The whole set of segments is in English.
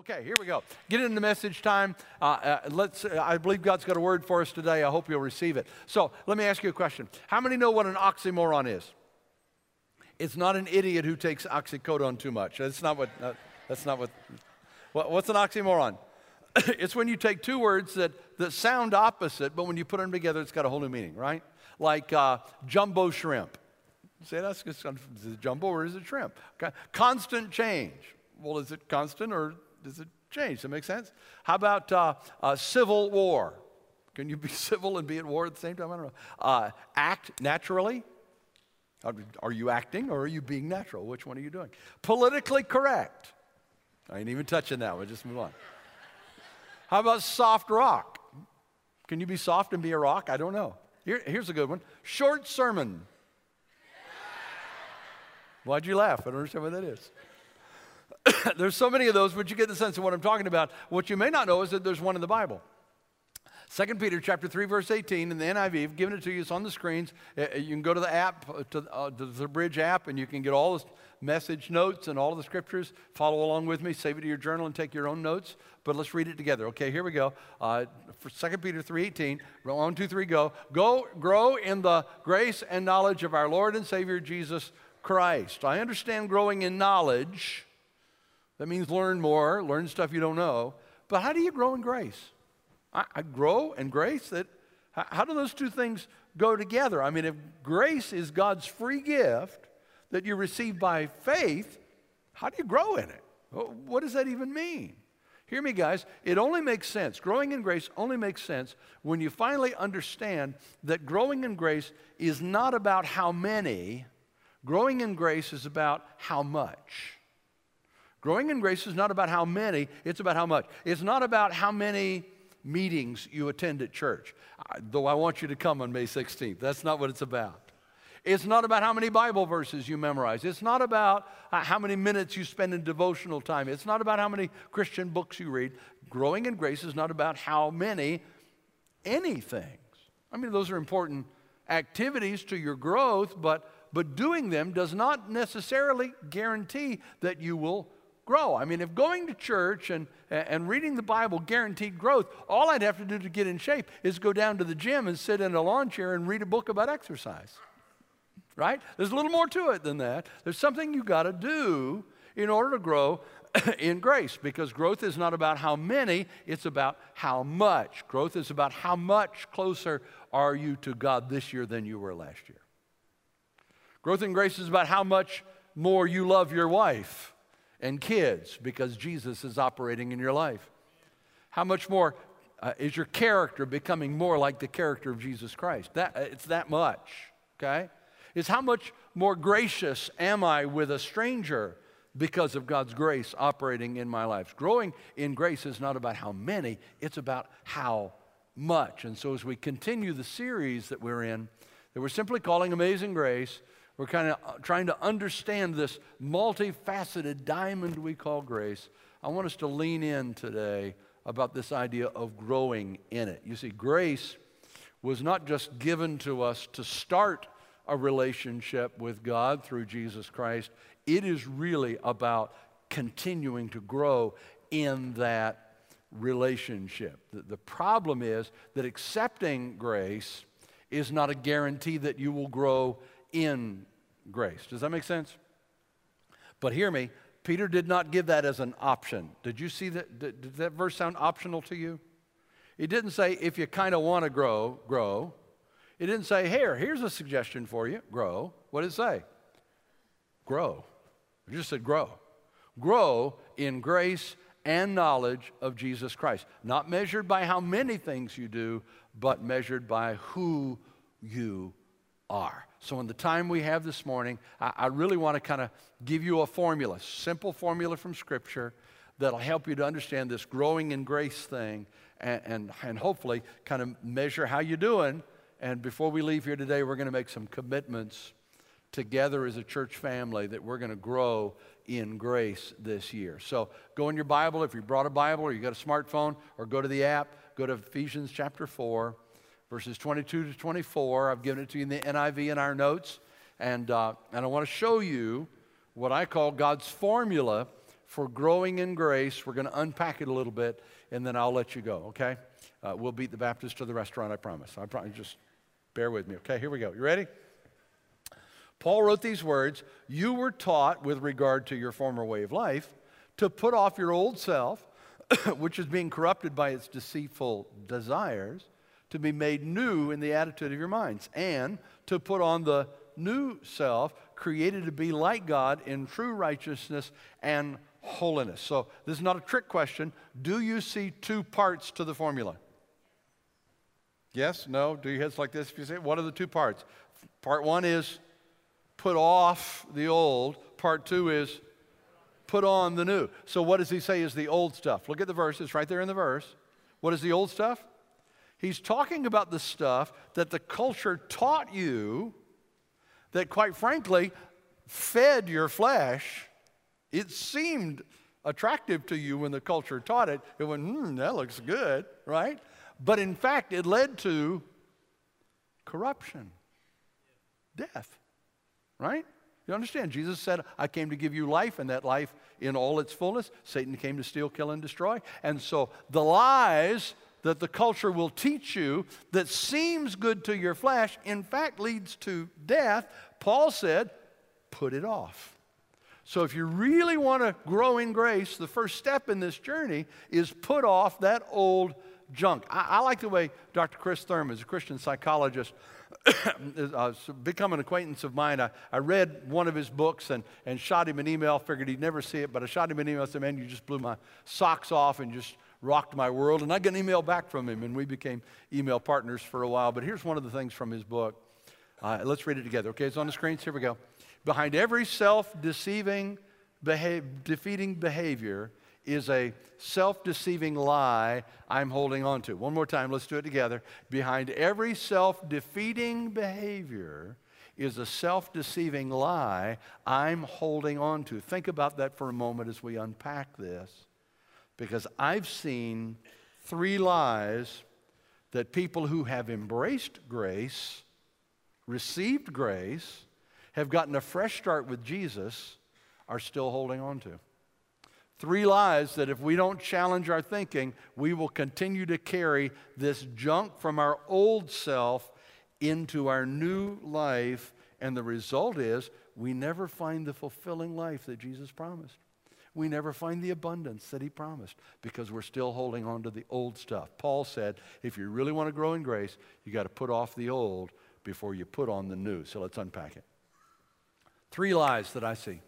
Okay, here we go. Get into message time. Uh, uh, let's. Uh, I believe God's got a word for us today. I hope you'll receive it. So let me ask you a question. How many know what an oxymoron is? It's not an idiot who takes oxycodone too much. That's not what. Uh, that's not what, what. What's an oxymoron? it's when you take two words that that sound opposite, but when you put them together, it's got a whole new meaning, right? Like uh, jumbo shrimp. Say that's is it jumbo or is it shrimp? Okay. Constant change. Well, is it constant or does it change? Does that make sense? How about uh, uh, civil war? Can you be civil and be at war at the same time? I don't know. Uh, act naturally. Are you acting or are you being natural? Which one are you doing? Politically correct. I ain't even touching that one. Just move on. How about soft rock? Can you be soft and be a rock? I don't know. Here, here's a good one. Short sermon. Why'd you laugh? I don't understand what that is. there's so many of those, but you get the sense of what I'm talking about. What you may not know is that there's one in the Bible. 2 Peter chapter 3, verse 18 in the NIV. I've given it to you. It's on the screens. Uh, uh, you can go to the app, uh, to, uh, to the Bridge app, and you can get all the message notes and all the scriptures. Follow along with me. Save it to your journal and take your own notes. But let's read it together. Okay, here we go. Uh, for 2 Peter 3, 18. One, two, three, go. Go, grow in the grace and knowledge of our Lord and Savior Jesus Christ. I understand growing in knowledge that means learn more, learn stuff you don't know. But how do you grow in grace? I, I grow in grace. That how, how do those two things go together? I mean, if grace is God's free gift that you receive by faith, how do you grow in it? What does that even mean? Hear me, guys. It only makes sense. Growing in grace only makes sense when you finally understand that growing in grace is not about how many, growing in grace is about how much. Growing in grace is not about how many, it's about how much. It's not about how many meetings you attend at church, though I want you to come on May 16th. That's not what it's about. It's not about how many Bible verses you memorize. It's not about uh, how many minutes you spend in devotional time. It's not about how many Christian books you read. Growing in grace is not about how many anything. I mean, those are important activities to your growth, but, but doing them does not necessarily guarantee that you will grow. I mean, if going to church and, and reading the Bible guaranteed growth, all I'd have to do to get in shape is go down to the gym and sit in a lawn chair and read a book about exercise. Right? There's a little more to it than that. There's something you got to do in order to grow in grace because growth is not about how many, it's about how much. Growth is about how much closer are you to God this year than you were last year. Growth in grace is about how much more you love your wife and kids because Jesus is operating in your life? How much more uh, is your character becoming more like the character of Jesus Christ? That, uh, it's that much, okay? Is how much more gracious am I with a stranger because of God's grace operating in my life? Growing in grace is not about how many, it's about how much. And so as we continue the series that we're in, that we're simply calling Amazing Grace, we're kind of uh, trying to understand this multifaceted diamond we call grace. I want us to lean in today about this idea of growing in it. You see, grace was not just given to us to start a relationship with God through Jesus Christ, it is really about continuing to grow in that relationship. The, the problem is that accepting grace is not a guarantee that you will grow in grace. Does that make sense? But hear me, Peter did not give that as an option. Did you see that? Did, did that verse sound optional to you? It didn't say if you kind of want to grow, grow. It didn't say, here, here's a suggestion for you, grow. What did it say? Grow. It just said grow. Grow in grace and knowledge of Jesus Christ. Not measured by how many things you do, but measured by who you are. So, in the time we have this morning, I, I really want to kind of give you a formula, simple formula from Scripture that'll help you to understand this growing in grace thing and, and, and hopefully kind of measure how you're doing. And before we leave here today, we're going to make some commitments together as a church family that we're going to grow in grace this year. So go in your Bible if you brought a Bible or you got a smartphone or go to the app, go to Ephesians chapter 4 verses 22 to 24. I've given it to you in the NIV in our notes. And, uh, and I want to show you what I call God's formula for growing in grace. We're going to unpack it a little bit, and then I'll let you go, okay? Uh, we'll beat the Baptist to the restaurant, I promise. I promise. Just bear with me, okay? Here we go. You ready? Paul wrote these words You were taught, with regard to your former way of life, to put off your old self, which is being corrupted by its deceitful desires, to be made new in the attitude of your minds, and to put on the new self, created to be like God in true righteousness and holiness. So, this is not a trick question. Do you see two parts to the formula? Yes? No? Do your heads like this if you say, what are the two parts? Part one is put off the old, part two is put on the new. So, what does he say is the old stuff? Look at the verse, it's right there in the verse. What is the old stuff? He's talking about the stuff that the culture taught you that, quite frankly, fed your flesh. It seemed attractive to you when the culture taught it. It went, hmm, that looks good, right? But in fact, it led to corruption, death, right? You understand? Jesus said, I came to give you life, and that life in all its fullness. Satan came to steal, kill, and destroy. And so the lies that the culture will teach you that seems good to your flesh, in fact, leads to death. Paul said, put it off. So, if you really want to grow in grace, the first step in this journey is put off that old junk. I, I like the way Dr. Chris Thurman is a Christian psychologist. uh, become an acquaintance of mine. I, I read one of his books and, and shot him an email. Figured he'd never see it, but I shot him an email. I said, Man, you just blew my socks off and just rocked my world. And I got an email back from him, and we became email partners for a while. But here's one of the things from his book. Uh, let's read it together. Okay, it's on the screens. Here we go. Behind every self deceiving, defeating behavior is a self deceiving lie I'm holding on to. One more time, let's do it together. Behind every self defeating behavior is a self deceiving lie I'm holding on to. Think about that for a moment as we unpack this, because I've seen three lies that people who have embraced grace, received grace, have gotten a fresh start with Jesus, are still holding on to. Three lies that if we don't challenge our thinking, we will continue to carry this junk from our old self into our new life. And the result is we never find the fulfilling life that Jesus promised. We never find the abundance that he promised because we're still holding on to the old stuff. Paul said, if you really want to grow in grace, you got to put off the old before you put on the new. So let's unpack it. Three lies that I see.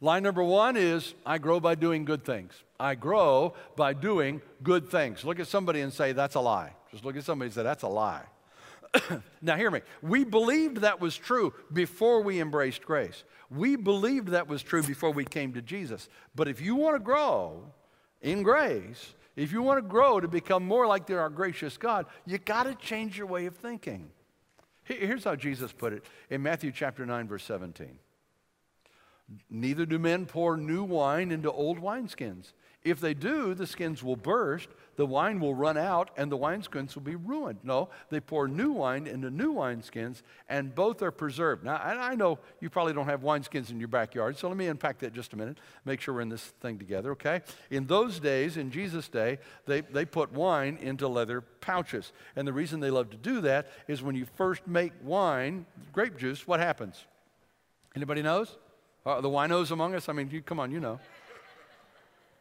Lie number one is I grow by doing good things. I grow by doing good things. Look at somebody and say, that's a lie. Just look at somebody and say, that's a lie. now, hear me. We believed that was true before we embraced grace. We believed that was true before we came to Jesus. But if you want to grow in grace, if you want to grow to become more like our gracious God, you got to change your way of thinking. Here's how Jesus put it in Matthew chapter 9, verse 17. Neither do men pour new wine into old wineskins. If they do, the skins will burst, the wine will run out, and the wineskins will be ruined. No, they pour new wine into new wineskins, and both are preserved. Now, I know you probably don't have wineskins in your backyard, so let me unpack that just a minute, make sure we're in this thing together, okay? In those days, in Jesus' day, they, they put wine into leather pouches. And the reason they love to do that is when you first make wine, grape juice, what happens? Anybody knows? Uh, the winos among us, I mean, you, come on, you know.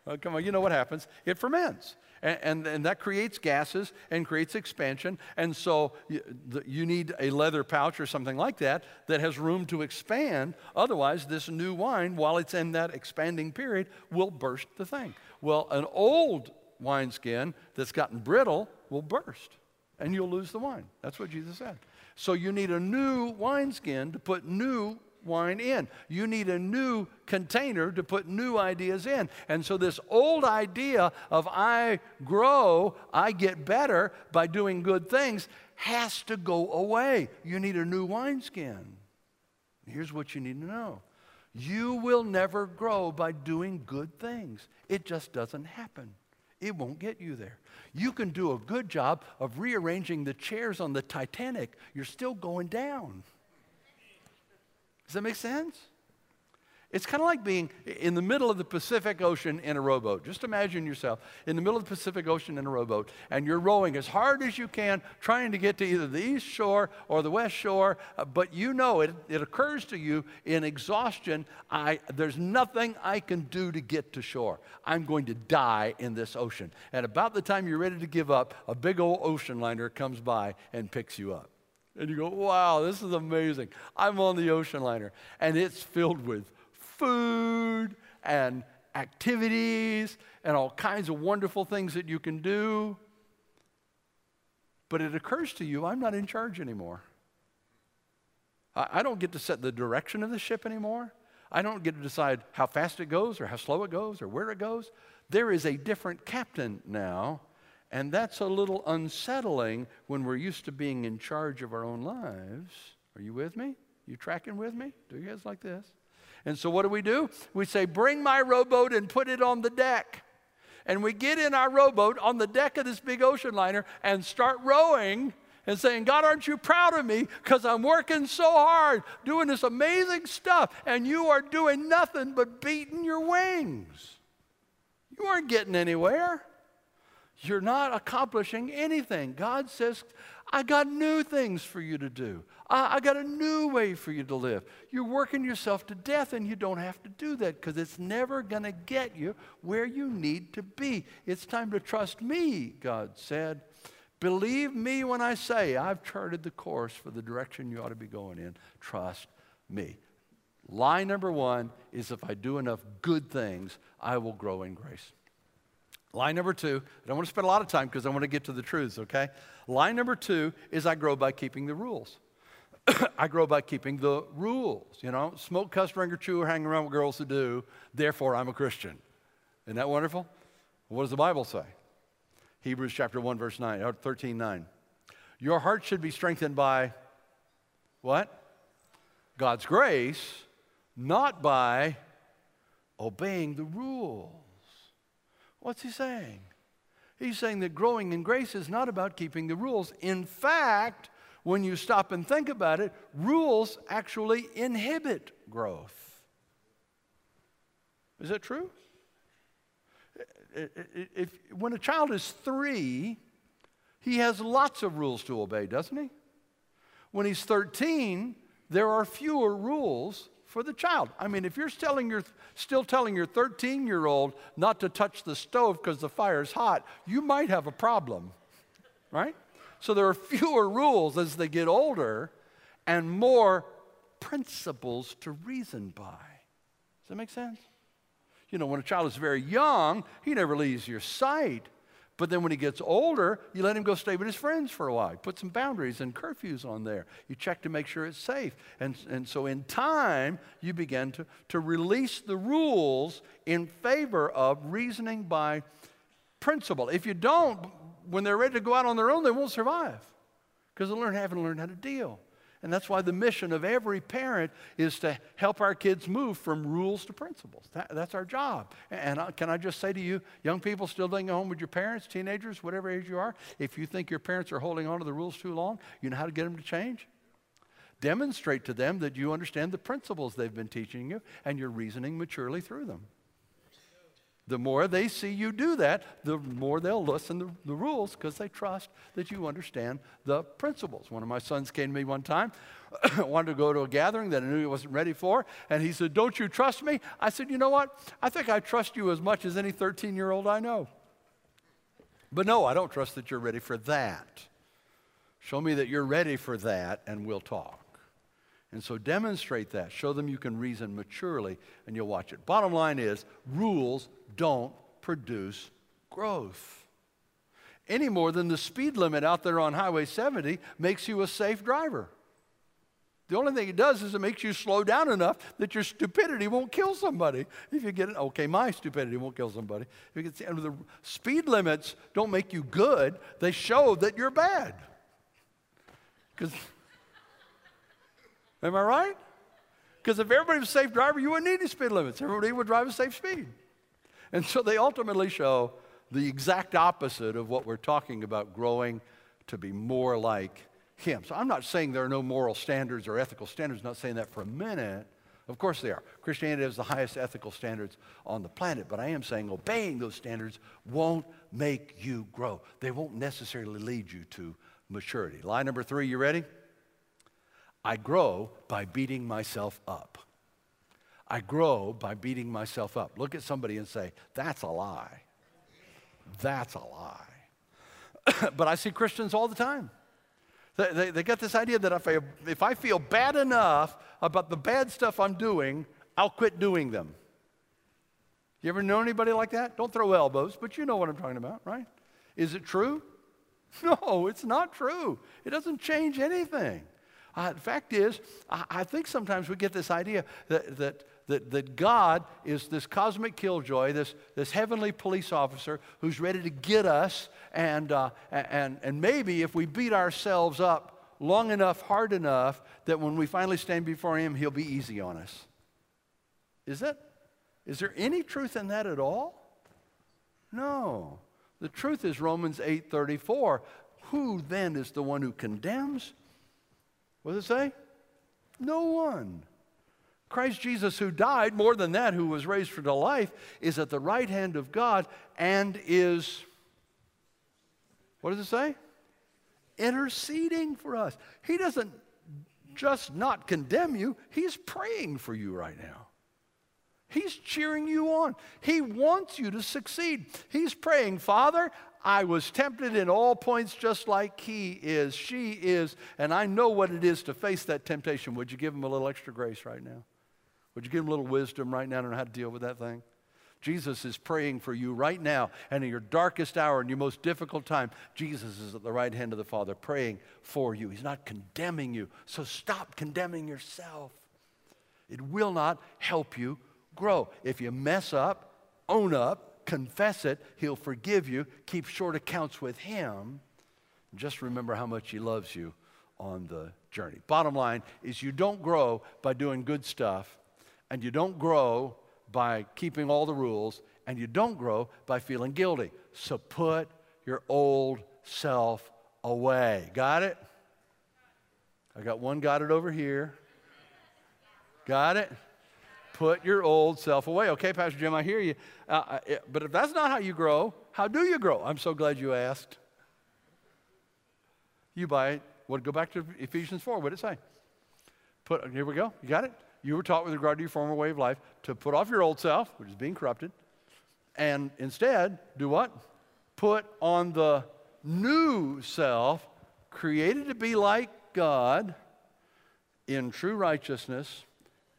Uh, come on, you know what happens. It ferments. And, and, and, that creates gases and creates expansion. And so you, you need a leather pouch or something like that that has room to expand. Otherwise, this new wine, while it's in that expanding period, will burst the thing. Well, an old wineskin that's gotten brittle will burst and you'll lose the wine. That's what Jesus said. So you need a new wineskin to put new wine in. You need a new container to put new ideas in. And so, this old idea of I grow, I get better by doing good things has to go away. You need a new wineskin. Here's what you need to know you will never grow by doing good things, it just doesn't happen. It won't get you there. You can do a good job of rearranging the chairs on the Titanic, you're still going down. Does that make sense? It's kind of like being in the middle of the Pacific Ocean in a rowboat. Just imagine yourself in the middle of the Pacific Ocean in a rowboat, and you're rowing as hard as you can, trying to get to either the east shore or the west shore. Uh, but you know it, it occurs to you in exhaustion I, there's nothing I can do to get to shore. I'm going to die in this ocean. And about the time you're ready to give up, a big old ocean liner comes by and picks you up. And you go, wow, this is amazing. I'm on the ocean liner, and it's filled with food and activities and all kinds of wonderful things that you can do. But it occurs to you, I'm not in charge anymore. I, don't get to set the direction of the ship anymore. I don't get to decide how fast it goes or how slow it goes or where it goes. There is a different captain now, and that's a little unsettling when we're used to being in charge of our own lives. Are you with me? You tracking with me? Do you guys like this? And so what do we do? We say, Bring my rowboat and put it on the deck. And we get in our rowboat on the deck of this big ocean liner and start rowing and saying, God, aren't you proud of me? Because I'm working so hard doing this amazing stuff, and you are doing nothing but beating your wings. You aren't getting anywhere. You're not accomplishing anything. God says, I got new things for you to do. I, I, got a new way for you to live. You're working yourself to death, and you don't have to do that because it's never going to get you where you need to be. It's time to trust me, God said. Believe me when I say I've charted the course for the direction you ought to be going in. Trust me. Lie number one is if I do enough good things, I will grow in grace. Lie number two, I don't want to spend a lot of time because I want to get to the truths, okay? Lie number two is I grow by keeping the rules. I grow by keeping the rules. You know, smoke, cuss, drink, or chew, or hang around with girls who do, therefore I'm a Christian. Isn't that wonderful? What does the Bible say? Hebrews chapter 1, verse 9, or 13, 9. Your heart should be strengthened by what? God's grace, not by obeying the rules. What's he saying? He's saying that growing in grace is not about keeping the rules. In fact, when you stop and think about it, rules actually inhibit growth. Is that true? If, when a child is three, he has lots of rules to obey, doesn't he? When he's 13, there are fewer rules for the child. I mean, if you're telling your, still telling your 13 year old not to touch the stove because the fire's hot, you might have a problem, right? So there are fewer rules as they get older and more principles to reason by. Does that make sense? You know, when a child is very young, he never leaves your sight. But then when he gets older, you let him go stay with his friends for a while. Put some boundaries and curfews on there. You check to make sure it's safe. And, and so in time, you begin to, to release the rules in favor of reasoning by principle. If you don't, when they're ready to go out on their own, they won't survive because they learn, haven't learned how to deal. And that's why the mission of every parent is to help our kids move from rules to principles. That, that's our job. And I, can I just say to you, young people still living at home with your parents, teenagers, whatever age you are, if you think your parents are holding on to the rules too long, you know how to get them to change? Demonstrate to them that you understand the principles they've been teaching you and you're reasoning maturely through them. The more they see you do that, the more they'll listen to the rules because they trust that you understand the principles. One of my sons came to me one time, wanted to go to a gathering that I knew he wasn't ready for, and he said, Don't you trust me? I said, You know what? I think I trust you as much as any 13 year old I know. But no, I don't trust that you're ready for that. Show me that you're ready for that, and we'll talk. And so demonstrate that. Show them you can reason maturely, and you'll watch it. Bottom line is rules don't produce growth. Any more than the speed limit out there on Highway 70 makes you a safe driver. The only thing it does is it makes you slow down enough that your stupidity won't kill somebody. If you get it, okay, my stupidity won't kill somebody. If you get the speed limits don't make you good; they show that you're bad. Because, am I right? Because if everybody was a safe driver, you wouldn't need any speed limits. Everybody would drive a safe speed. And so they ultimately show the exact opposite of what we're talking about growing to be more like Him. So I'm not saying there are no moral standards or ethical standards, I'm not saying that for a minute, Of course they are. Christianity has the highest ethical standards on the planet, but I am saying obeying those standards won't make you grow. They won't necessarily lead you to maturity. Lie number three, you ready? I grow by beating myself up. I grow by beating myself up. Look at somebody and say, That's a lie. That's a lie. but I see Christians all the time. They, they, they, get this idea that if I, if I feel bad enough about the bad stuff I'm doing, I'll quit doing them. You ever know anybody like that? Don't throw elbows, but you know what I'm talking about, right? Is it true? No, it's not true. It doesn't change anything. Uh, the fact is, I, I, think sometimes we get this idea that, that, that, that God is this cosmic killjoy, this, this heavenly police officer who's ready to get us, and, uh, and, and maybe if we beat ourselves up long enough, hard enough, that when we finally stand before Him, He'll be easy on us. Is that? Is there any truth in that at all? No. The truth is Romans 8:34. Who then is the one who condemns? What does it say? No one. Christ Jesus, who died, more than that, who was raised for to life, is at the right hand of God and is, what does it say? Interceding for us. He doesn't just not condemn you, He's praying for you right now. He's cheering you on. He wants you to succeed. He's praying, Father, I was tempted in all points just like he is, she is, and I know what it is to face that temptation. Would you give him a little extra grace right now? Would you give him a little wisdom right now know how to deal with that thing? Jesus is praying for you right now, and in your darkest hour, in your most difficult time, Jesus is at the right hand of the Father praying for you. He's not condemning you, so stop condemning yourself. It will not help you grow. If you mess up, own up, confess it, He'll forgive you. Keep short accounts with Him. Just remember how much He loves you on the journey. Bottom line is you don't grow by doing good stuff, and you don't grow by keeping all the rules, and you don't grow by feeling guilty. So put your old self away. Got it? I got one got it over here. Got it? Put your old self away. Okay, Pastor Jim, I hear you. Uh, but if that's not how you grow, how do you grow? I'm so glad you asked. You buy. What? Go back to Ephesians 4. What did it say? Put, here we go. You got it? You were taught with regard to your former way of life to put off your old self, which is being corrupted, and instead do what? Put on the new self, created to be like God in true righteousness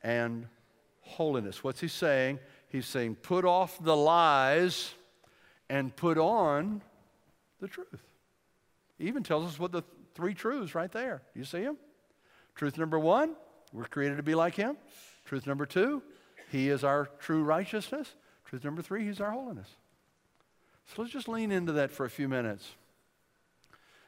and holiness. What's he saying? He's saying, put off the lies and put on the truth. He even tells us what the three truths right there. Do You see him? Truth number one, we're created to be like him. Truth number two, he is our true righteousness. Truth number three, he's our holiness. So let's just lean into that for a few minutes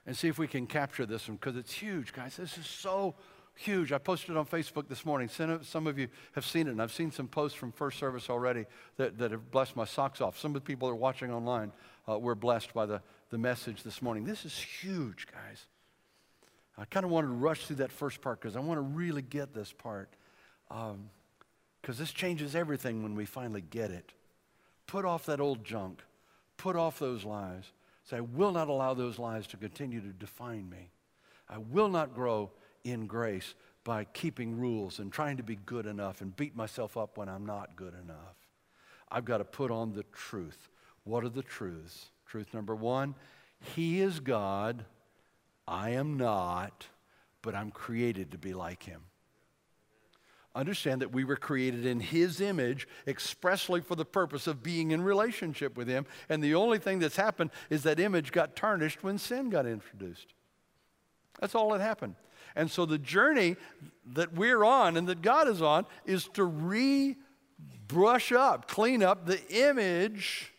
and see if we can capture this one because it's huge, guys. This is so huge. I posted it on Facebook this morning. Some of you have seen it, and I've seen some posts from first service already that, that have blessed my socks off. Some of the people that are watching online uh, were blessed by the, the message this morning. This is huge, guys. I kind of wanted to rush through that first part because I want to really get this part. Because um, this changes everything when we finally get it. Put off that old junk, put off those lies. Say, I will not allow those lies to continue to define me. I will not grow in grace by keeping rules and trying to be good enough and beat myself up when I'm not good enough. I've got to put on the truth. What are the truths? Truth number one He is God. I am not, but I'm created to be like Him. Understand that we were created in His image expressly for the purpose of being in relationship with Him. And the only thing that's happened is that image got tarnished when sin got introduced. That's all that happened. And so the journey that we're on and that God is on is to re brush up, clean up the image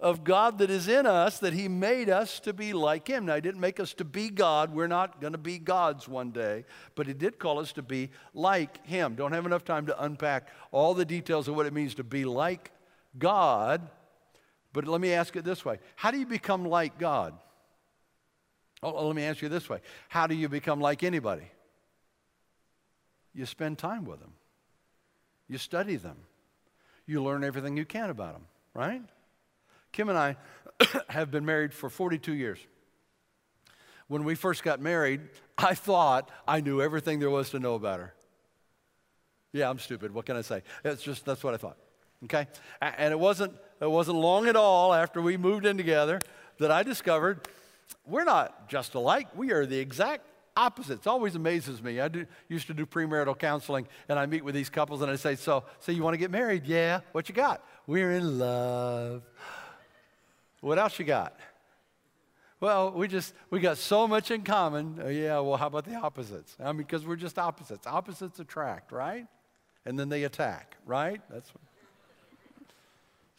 of God that is in us, that He made us to be like Him. Now, He didn't make us to be God. We're not going to be gods one day, but He did call us to be like Him. Don't have enough time to unpack all the details of what it means to be like God, but let me ask it this way How do you become like God? Oh, oh, let me ask you this way How do you become like anybody? You spend time with them. You study them. You learn everything you can about them, right? Kim and I have been married for 42 years. When we first got married, I thought I knew everything there was to know about her. Yeah, I'm stupid. What can I say? It's just that's what I thought. Okay? And it wasn't it wasn't long at all after we moved in together that I discovered we're not just alike. We are the exact opposites. It always amazes me. I do, used to do premarital counseling, and I meet with these couples, and I say, "So, so you want to get married? Yeah. What you got? We're in love. What else you got? Well, we just we got so much in common. Uh, yeah. Well, how about the opposites? I mean, because we're just opposites. Opposites attract, right? And then they attack, right? That's what,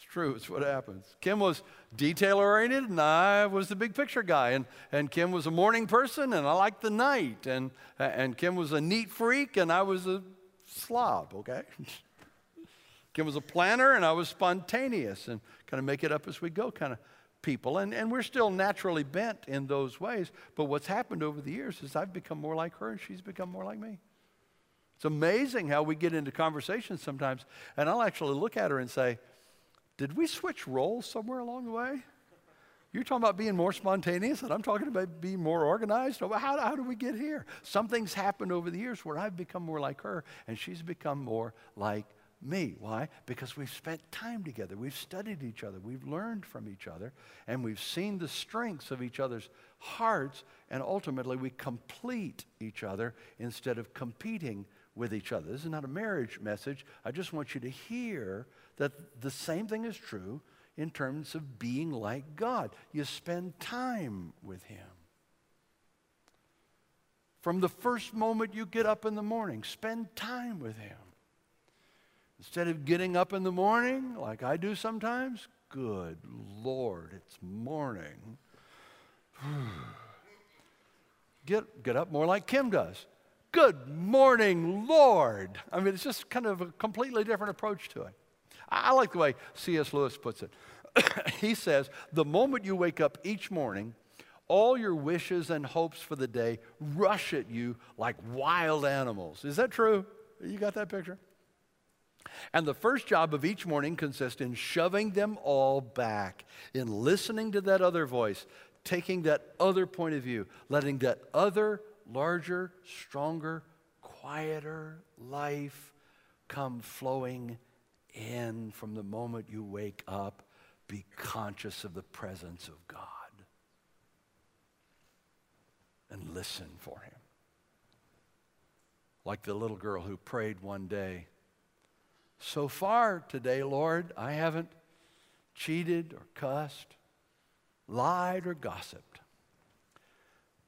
true. It's what happens. Kim was detail oriented, and I was the big picture guy. And, and Kim was a morning person, and I liked the night. And, and Kim was a neat freak, and I was a slob, okay? Kim was a planner, and I was spontaneous and kind of make it up as we go kind of people. And, and we're still naturally bent in those ways. But what's happened over the years is I've become more like her, and she's become more like me. It's amazing how we get into conversations sometimes, and I'll actually look at her and say, did we switch roles somewhere along the way? You're talking about being more spontaneous, and I'm talking about being more organized. How, how do we get here? Something's happened over the years where I've become more like her, and she's become more like me. Why? Because we've spent time together. We've studied each other. We've learned from each other, and we've seen the strengths of each other's hearts, and ultimately we complete each other instead of competing with each other. This is not a marriage message. I just want you to hear that the same thing is true in terms of being like God. You spend time with Him. From the first moment you get up in the morning, spend time with Him. Instead of getting up in the morning, like I do sometimes, good Lord, it's morning. get, get up more like Kim does. Good morning, Lord. I mean, it's just kind of a completely different approach to it. I like the way C.S. Lewis puts it. he says, The moment you wake up each morning, all your wishes and hopes for the day rush at you like wild animals. Is that true? You got that picture? And the first job of each morning consists in shoving them all back, in listening to that other voice, taking that other point of view, letting that other, larger, stronger, quieter life come flowing in from the moment you wake up, be conscious of the presence of God and listen for Him. Like the little girl who prayed one day, So far today, Lord, I haven't cheated or cussed, lied or gossiped.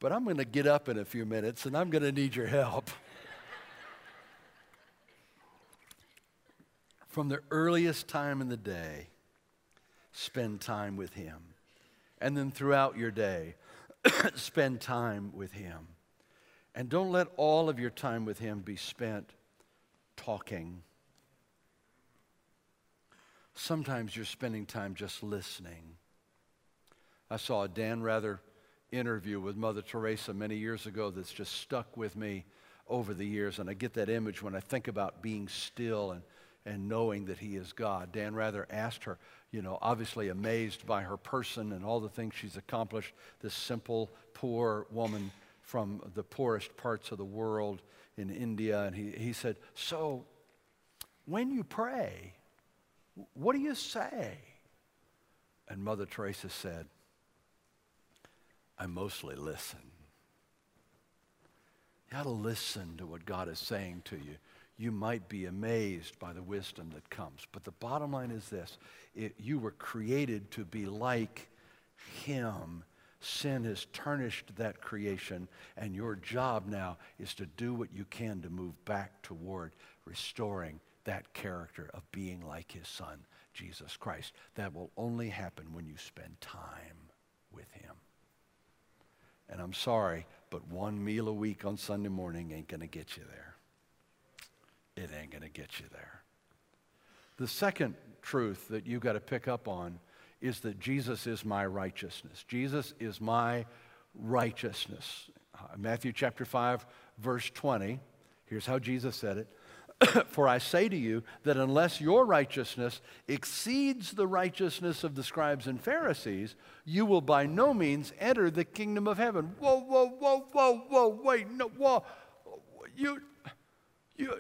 But I'm going to get up in a few minutes and I'm going to need your help. from the earliest time in the day, spend time with Him. And then throughout your day, spend time with Him. And don't let all of your time with Him be spent talking. Sometimes you're spending time just listening. I saw a Dan Rather interview with Mother Teresa many years ago that's just stuck with me over the years. And I get that image when I think about being still and and knowing that He is God. Dan Rather asked her, you know, obviously amazed by her person and all the things she's accomplished, this simple, poor woman from the poorest parts of the world in India. And he, he said, So, when you pray, what do you say? And Mother Teresa said, I mostly listen. You got to listen to what God is saying to you you might be amazed by the wisdom that comes. But the bottom line is this it, you were created to be like Him. Sin has tarnished that creation, and your job now is to do what you can to move back toward restoring that character of being like His Son, Jesus Christ. That will only happen when you spend time with Him. And I'm sorry, but one meal a week on Sunday morning ain't going to get you there it ain't going to get you there. The second truth that you've got to pick up on is that Jesus is my righteousness. Jesus is my righteousness. Uh, Matthew chapter 5, verse 20. Here's how Jesus said it For I say to you that unless your righteousness exceeds the righteousness of the scribes and Pharisees, you will by no means enter the kingdom of heaven. Whoa, whoa, whoa, whoa, whoa, wait, no, whoa. You, you,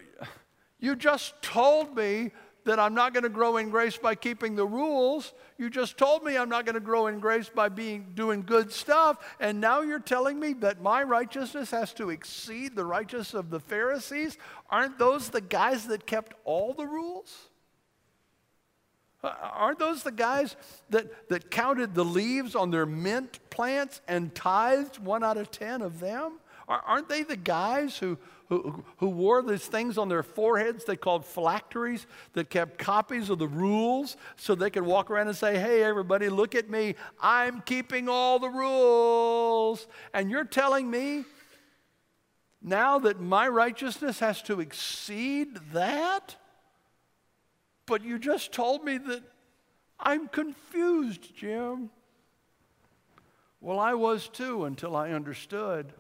you just told me that I'm not going to grow in grace by keeping the rules. You just told me I'm not going to grow in grace by being doing good stuff, and now you're telling me that my righteousness has to exceed the righteousness of the Pharisees? Aren't those the guys that kept all the rules? Uh, aren't those the guys that, that counted the leaves on their mint plants and tithed one out of ten of them? Aren't they the guys who, who, who wore these things on their foreheads they called phylacteries that kept copies of the rules so they could walk around and say, Hey, everybody, look at me. I'm keeping all the rules. And you're telling me now that my righteousness has to exceed that? But you just told me that I'm confused, Jim. Well, I was too until I understood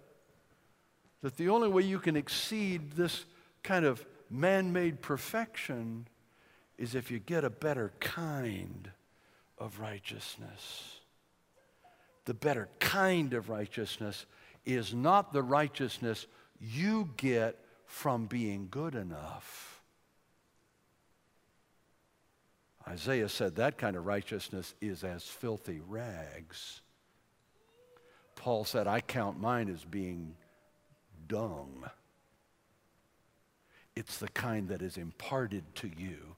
that the only way you can exceed this kind of man made perfection is if you get a better kind of righteousness. The better kind of righteousness is not the righteousness you get from being good enough. Isaiah said that kind of righteousness is as filthy rags. Paul said, I count mine as being dung. It's the kind that is imparted to you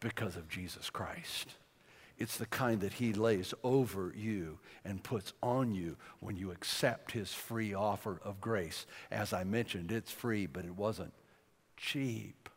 because of Jesus Christ. It's the kind that he lays over you and puts on you when you accept his free offer of grace. As I mentioned, it's free, but it wasn't cheap.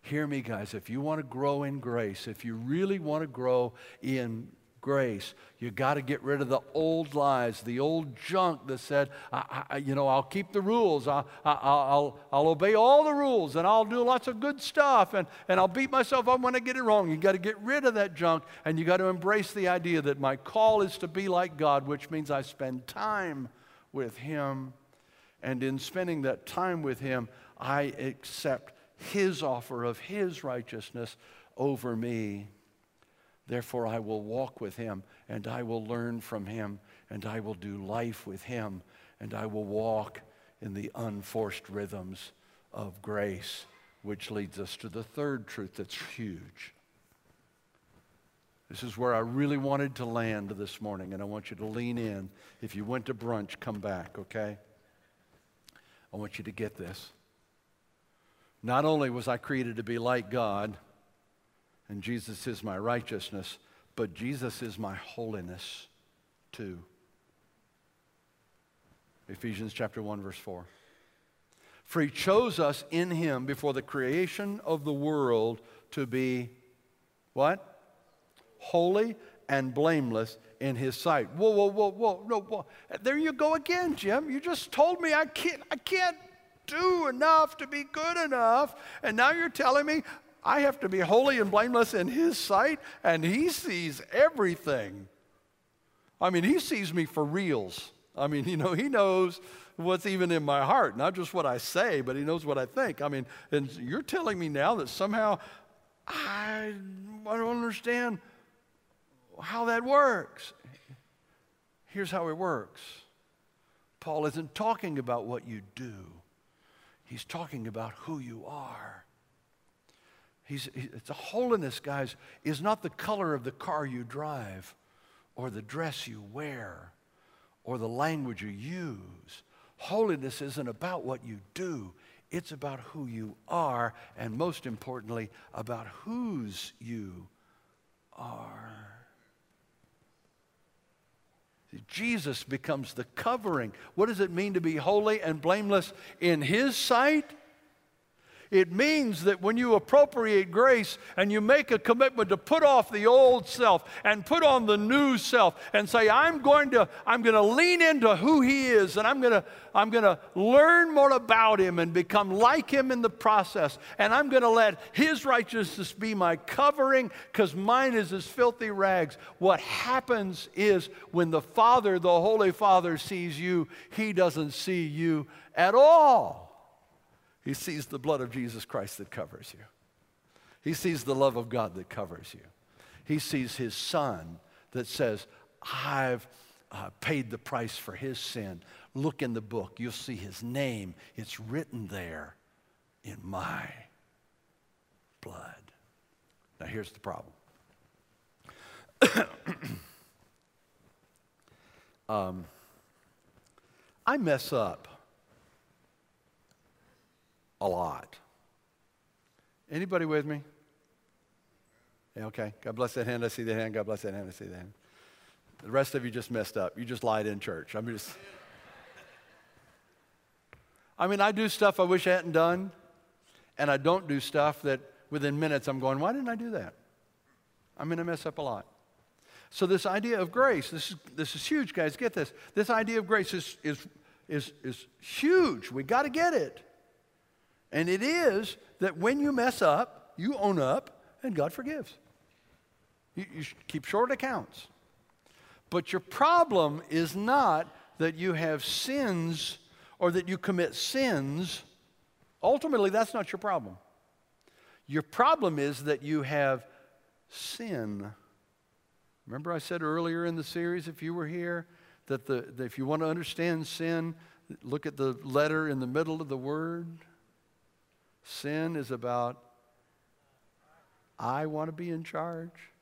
Hear me, guys. If you want to grow in grace, if you really want to grow in grace. You got to get rid of the old lies, the old junk that said, I, I, you know, I'll keep the rules, I'll, I'll, I'll obey all the rules, and I'll do lots of good stuff, and, and I'll beat myself up when I get it wrong. You got to get rid of that junk, and you got to embrace the idea that my call is to be like God, which means I spend time with Him. And in spending that time with Him, I accept His offer of His righteousness over me. Therefore, I will walk with him, and I will learn from him, and I will do life with him, and I will walk in the unforced rhythms of grace, which leads us to the third truth that's huge. This is where I really wanted to land this morning, and I want you to lean in. If you went to brunch, come back, okay? I want you to get this. Not only was I created to be like God, and Jesus is my righteousness, but Jesus is my holiness too. Ephesians chapter 1 verse 4. For he chose us in him before the creation of the world to be what? Holy and blameless in his sight. Whoa, whoa, whoa, whoa, no, whoa. There you go again, Jim. You just told me I can't, I can't do enough to be good enough. And now you're telling me I have to be holy and blameless in His sight, and He sees everything. I mean, He sees me for reals. I mean, you know, He knows what's even in my heart, not just what I say, but He knows what I think. I mean, and you're telling me now that somehow I, I don't understand how that works. Here's how it works Paul isn't talking about what you do, he's talking about who you are. He's, he, it's a holiness, guys, is not the color of the car you drive or the dress you wear or the language you use. Holiness isn't about what you do, it's about who you are, and most importantly, about whose you are. Jesus becomes the covering. What does it mean to be holy and blameless in His sight? It means that when you appropriate grace and you make a commitment to put off the old self and put on the new self and say, I'm going to, I'm going to lean into who he is and I'm going to, I'm going to learn more about him and become like him in the process. And I'm going to let his righteousness be my covering because mine is as filthy rags. What happens is when the Father, the Holy Father, sees you, he doesn't see you at all. He sees the blood of Jesus Christ that covers you. He sees the love of God that covers you. He sees his son that says, I've uh, paid the price for his sin. Look in the book. You'll see his name. It's written there in my blood. Now, here's the problem. um, I mess up a lot. Anybody with me? Yeah, okay. God bless that hand. I see the hand. God bless that hand. I see the hand. The rest of you just messed up. You just lied in church. I'm just. I mean, I do stuff I wish I hadn't done, and I don't do stuff that within minutes I'm going, why didn't I do that? I mean, I mess up a lot. So, this idea of grace, this is, this is huge, guys. Get this. This idea of grace is, is, is, is huge. We got to get it. And it is that when you mess up, you own up, and God forgives. You, you keep short accounts. But your problem is not that you have sins or that you commit sins. Ultimately, that's not your problem. Your problem is that you have sin. Remember, I said earlier in the series, if you were here, that, the, that if you want to understand sin, look at the letter in the middle of the word. Sin is about, I want to be in charge,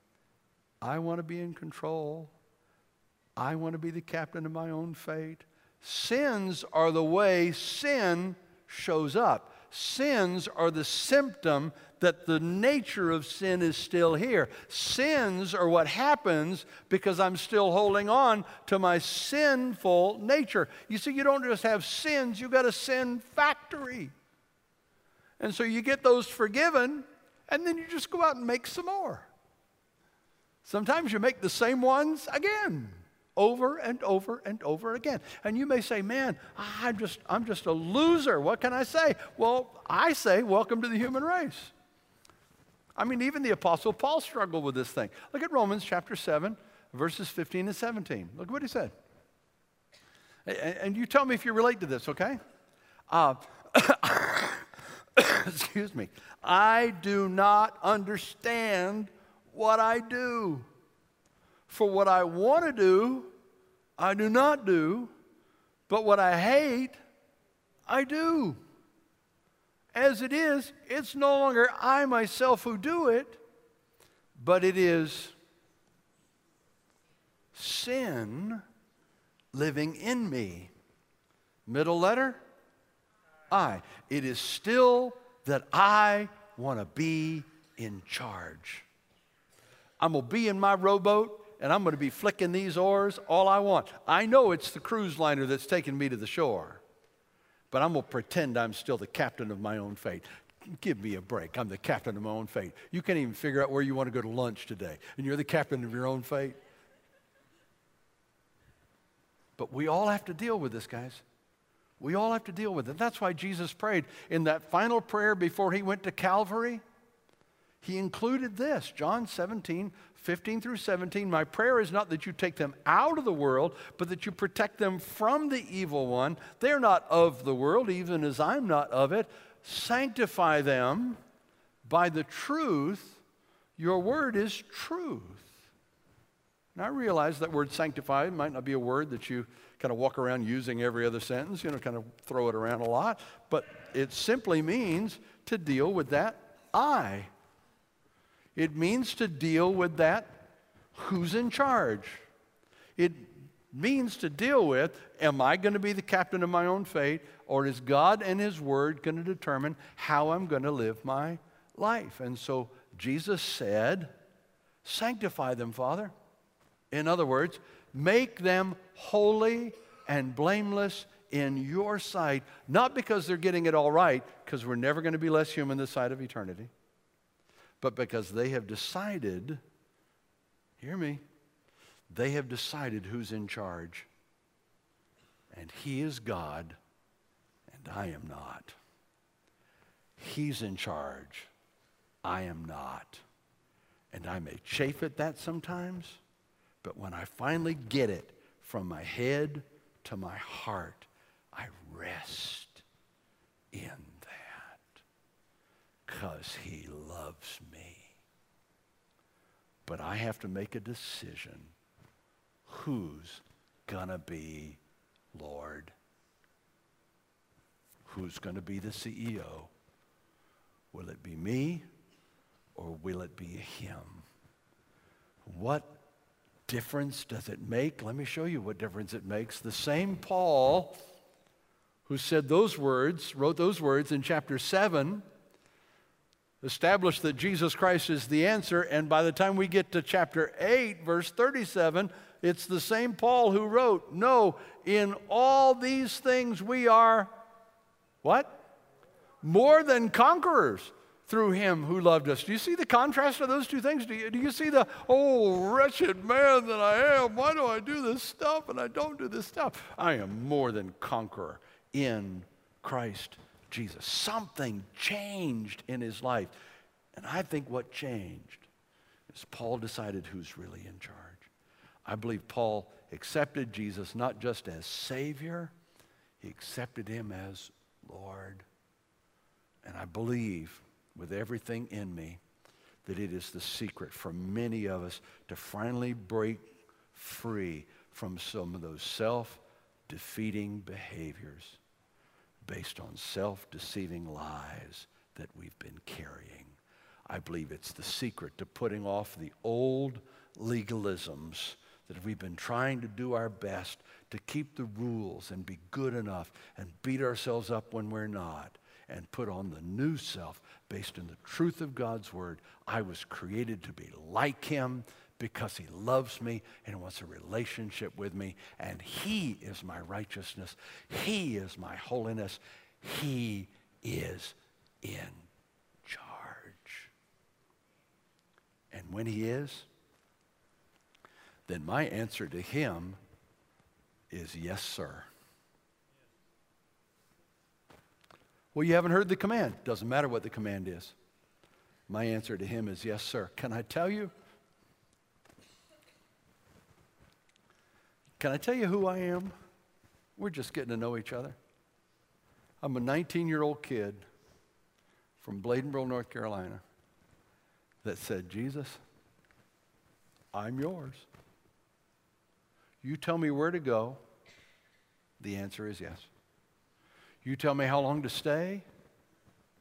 I want to be in control, I want to be the captain of my own fate. Sins are the way sin shows up. Sins are the symptom that the nature of sin is still here. Sins are what happens because I'm still holding on to my sinful nature. You see, you don't just have sins, you've got a sin factory. And so you get those forgiven, and then you just go out and make some more. Sometimes you make the same ones again over and over and over again. And you may say, "Man, I'm just I'm just a loser. What can I say?" Well, I say, "Welcome to the human race." I mean, even the Apostle Paul struggled with this thing. Look at Romans chapter 7, verses 15 and 17. Look what he said. And you tell me if you relate to this, okay? Uh, excuse me. I do not understand what I do. For what I want to do, I do not do, but what I hate, I do. As it is, it's no longer I myself who do it, but it is sin living in me. Middle letter, I. It is still that I want to be in charge. I'm going to be in my rowboat and I'm going to be flicking these oars all I want. I know it's the cruise liner that's taking me to the shore but I'm going to pretend I'm still the captain of my own fate. Give me a break. I'm the captain of my own fate. You can't even figure out where you want to go to lunch today, and you're the captain of your own fate. But we all have to deal with this, guys. We all have to deal with it. That's why Jesus prayed in that final prayer before he went to Calvary. He included this John 17, 15 through 17, my prayer is not that you take them out of the world, but that you protect them from the evil one. They're not of the world, even as I'm not of it. Sanctify them by the truth. Your word is truth. Now, I realize that word sanctify might not be a word that you kind of walk around using every other sentence, you know, kind of throw it around a lot, but it simply means to deal with that I it means to deal with that who's in charge. It means to deal with am I going to be the captain of my own fate, or is God and His Word going to determine how I'm going to live my life? And so Jesus said, Sanctify them, Father. In other words, make them holy and blameless in your sight, not because they're getting it all right, because we're never going to be less human this side of eternity but because they have decided, hear me, they have decided who's in charge. And He is God, and I am not. He's in charge, I am not. And I may chafe at that sometimes, but when I finally get it from my head to my heart, I rest in because he loves me. But I have to make a decision who's going to be Lord? Who's going to be the CEO? Will it be me or will it be him? What difference does it make? Let me show you what difference it makes. The same Paul who said those words, wrote those words in chapter 7, established that Jesus Christ is the answer. And by the time we get to chapter 8, verse 37, it's the same Paul who wrote, No, in all these things we are what? More than conquerors through him who loved us. Do you see the contrast of those two things? Do you, do you see the, oh, wretched man that I am? Why do I do this stuff and I don't do this stuff? I am more than conqueror in Christ Jesus. Something changed in his life. And I think what changed is Paul decided who's really in charge. I believe Paul accepted Jesus not just as Savior, he accepted him as Lord. And I believe with everything in me that it is the secret for many of us to finally break free from some of those self defeating behaviors based on self deceiving lies that we've been carrying. I believe it's the secret to putting off the old legalisms that we've been trying to do our best to keep the rules and be good enough and beat ourselves up when we're not and put on the new self based on the truth of God's word. I was created to be like him because he loves me and wants a relationship with me. And he is my righteousness. He is my holiness. He is in charge. And when he is, then my answer to him is yes, sir. Well, you haven't heard the command. Doesn't matter what the command is. My answer to him is yes, sir. Can I tell you? Can I tell you who I am? We're just getting to know each other. I'm a 19 year old kid from Bladenboro, North Carolina, that said, Jesus, I'm yours. You tell me where to go. The answer is yes. You tell me how long to stay.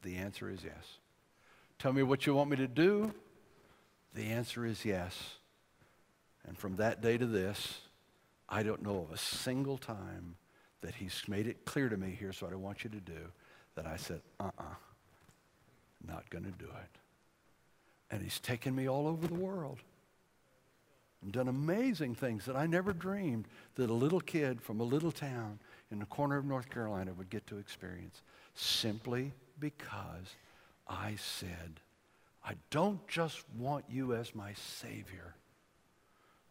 The answer is yes. Tell me what you want me to do. The answer is yes. And from that day to this, I don't know of a single time that he's made it clear to me here's what I want you to do that I said, uh uh-uh, uh, not going to do it. And he's taken me all over the world and done amazing things that I never dreamed that a little kid from a little town in the corner of North Carolina would get to experience simply because I said, I don't just want you as my Savior,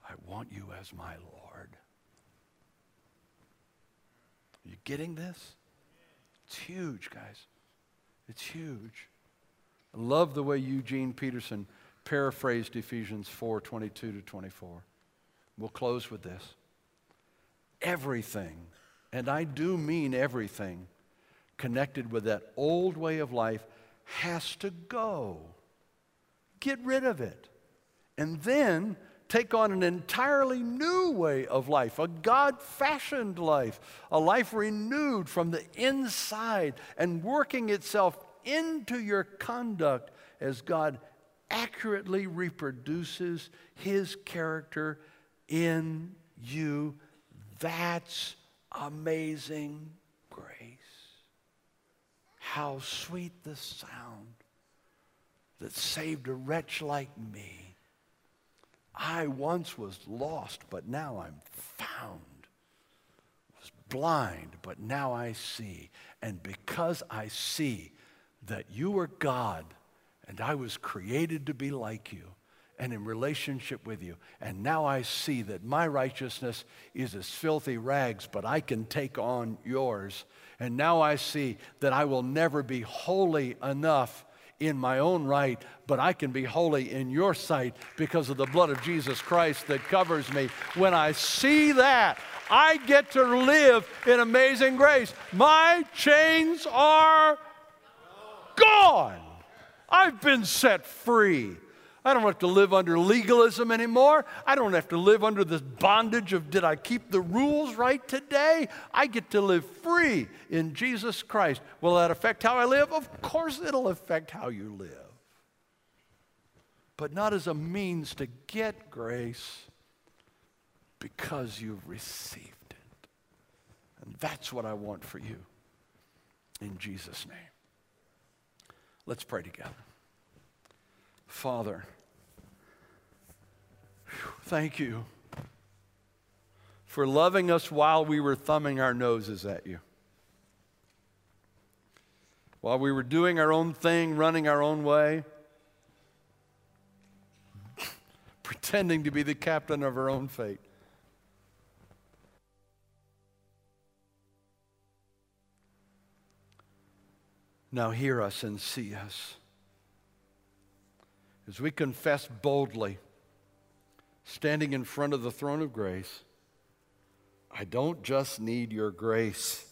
I want you as my Lord. Are you getting this? It's huge, guys. It's huge. I love the way Eugene Peterson paraphrased Ephesians 4 22 to 24. We'll close with this. Everything, and I do mean everything, connected with that old way of life has to go. Get rid of it. And then take on an entirely new way of life, a God fashioned life, a life renewed from the inside and working itself into your conduct as God accurately reproduces his character in you. That's amazing grace. How sweet the sound that saved a wretch like me. I once was lost, but now I'm found. Was blind, but now I see. And because I see that you are God, and I was created to be like you and in relationship with you. And now I see that my righteousness is as filthy rags, but I can take on yours. And now I see that I will never be holy enough in my own right, but I can be holy in your sight because of the blood of Jesus Christ that covers me. When I see that, I get to live in amazing grace. My chains are gone. I've been set free. I don't have to live under legalism anymore. I don't have to live under this bondage of did I keep the rules right today? I get to live free in Jesus Christ. Will that affect how I live? Of course, it'll affect how you live. But not as a means to get grace because you've received it. And that's what I want for you in Jesus' name. Let's pray together. Father, thank you for loving us while we were thumbing our noses at you. While we were doing our own thing, running our own way, pretending to be the captain of our own fate. Now hear us and see us. As we confess boldly, standing in front of the throne of grace, I don't just need your grace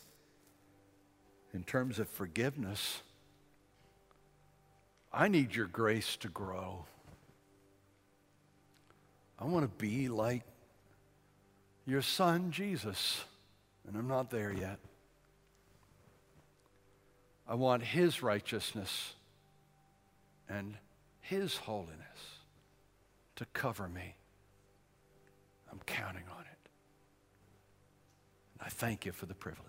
in terms of forgiveness, I need your grace to grow. I want to be like your son, Jesus, and I'm not there yet. I want His righteousness and His holiness to cover me. I'm counting on it. And I thank you for the privilege.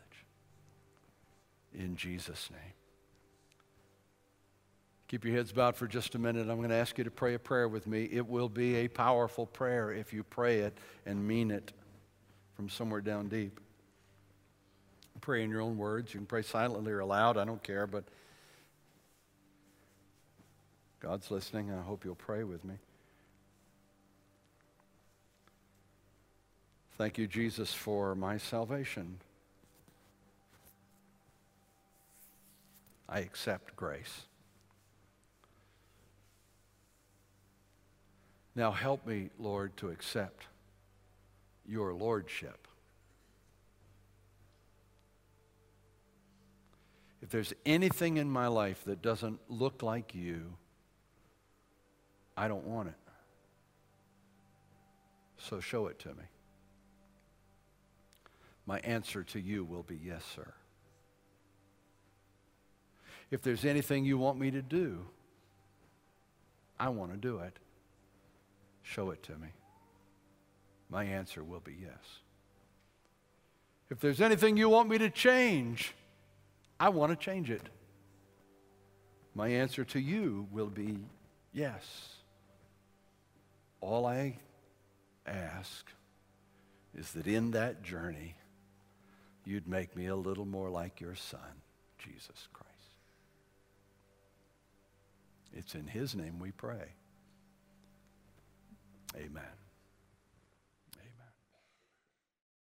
In Jesus' name. Keep your heads bowed for just a minute. I'm going to ask you to pray a prayer with me. It will be a powerful prayer if you pray it and mean it from somewhere down deep. Pray in your own words. You can pray silently or aloud. I don't care, but God's listening. and I hope you'll pray with me. Thank you, Jesus, for my salvation. I accept grace. Now help me, Lord, to accept your lordship. If there's anything in my life that doesn't look like you, I don't want it. So show it to me. My answer to you will be yes, sir. If there's anything you want me to do, I want to do it. Show it to me. My answer will be yes. If there's anything you want me to change, I want to change it. My answer to you will be yes. All I ask is that in that journey, you'd make me a little more like your Son, Jesus Christ. It's in His name we pray. Amen.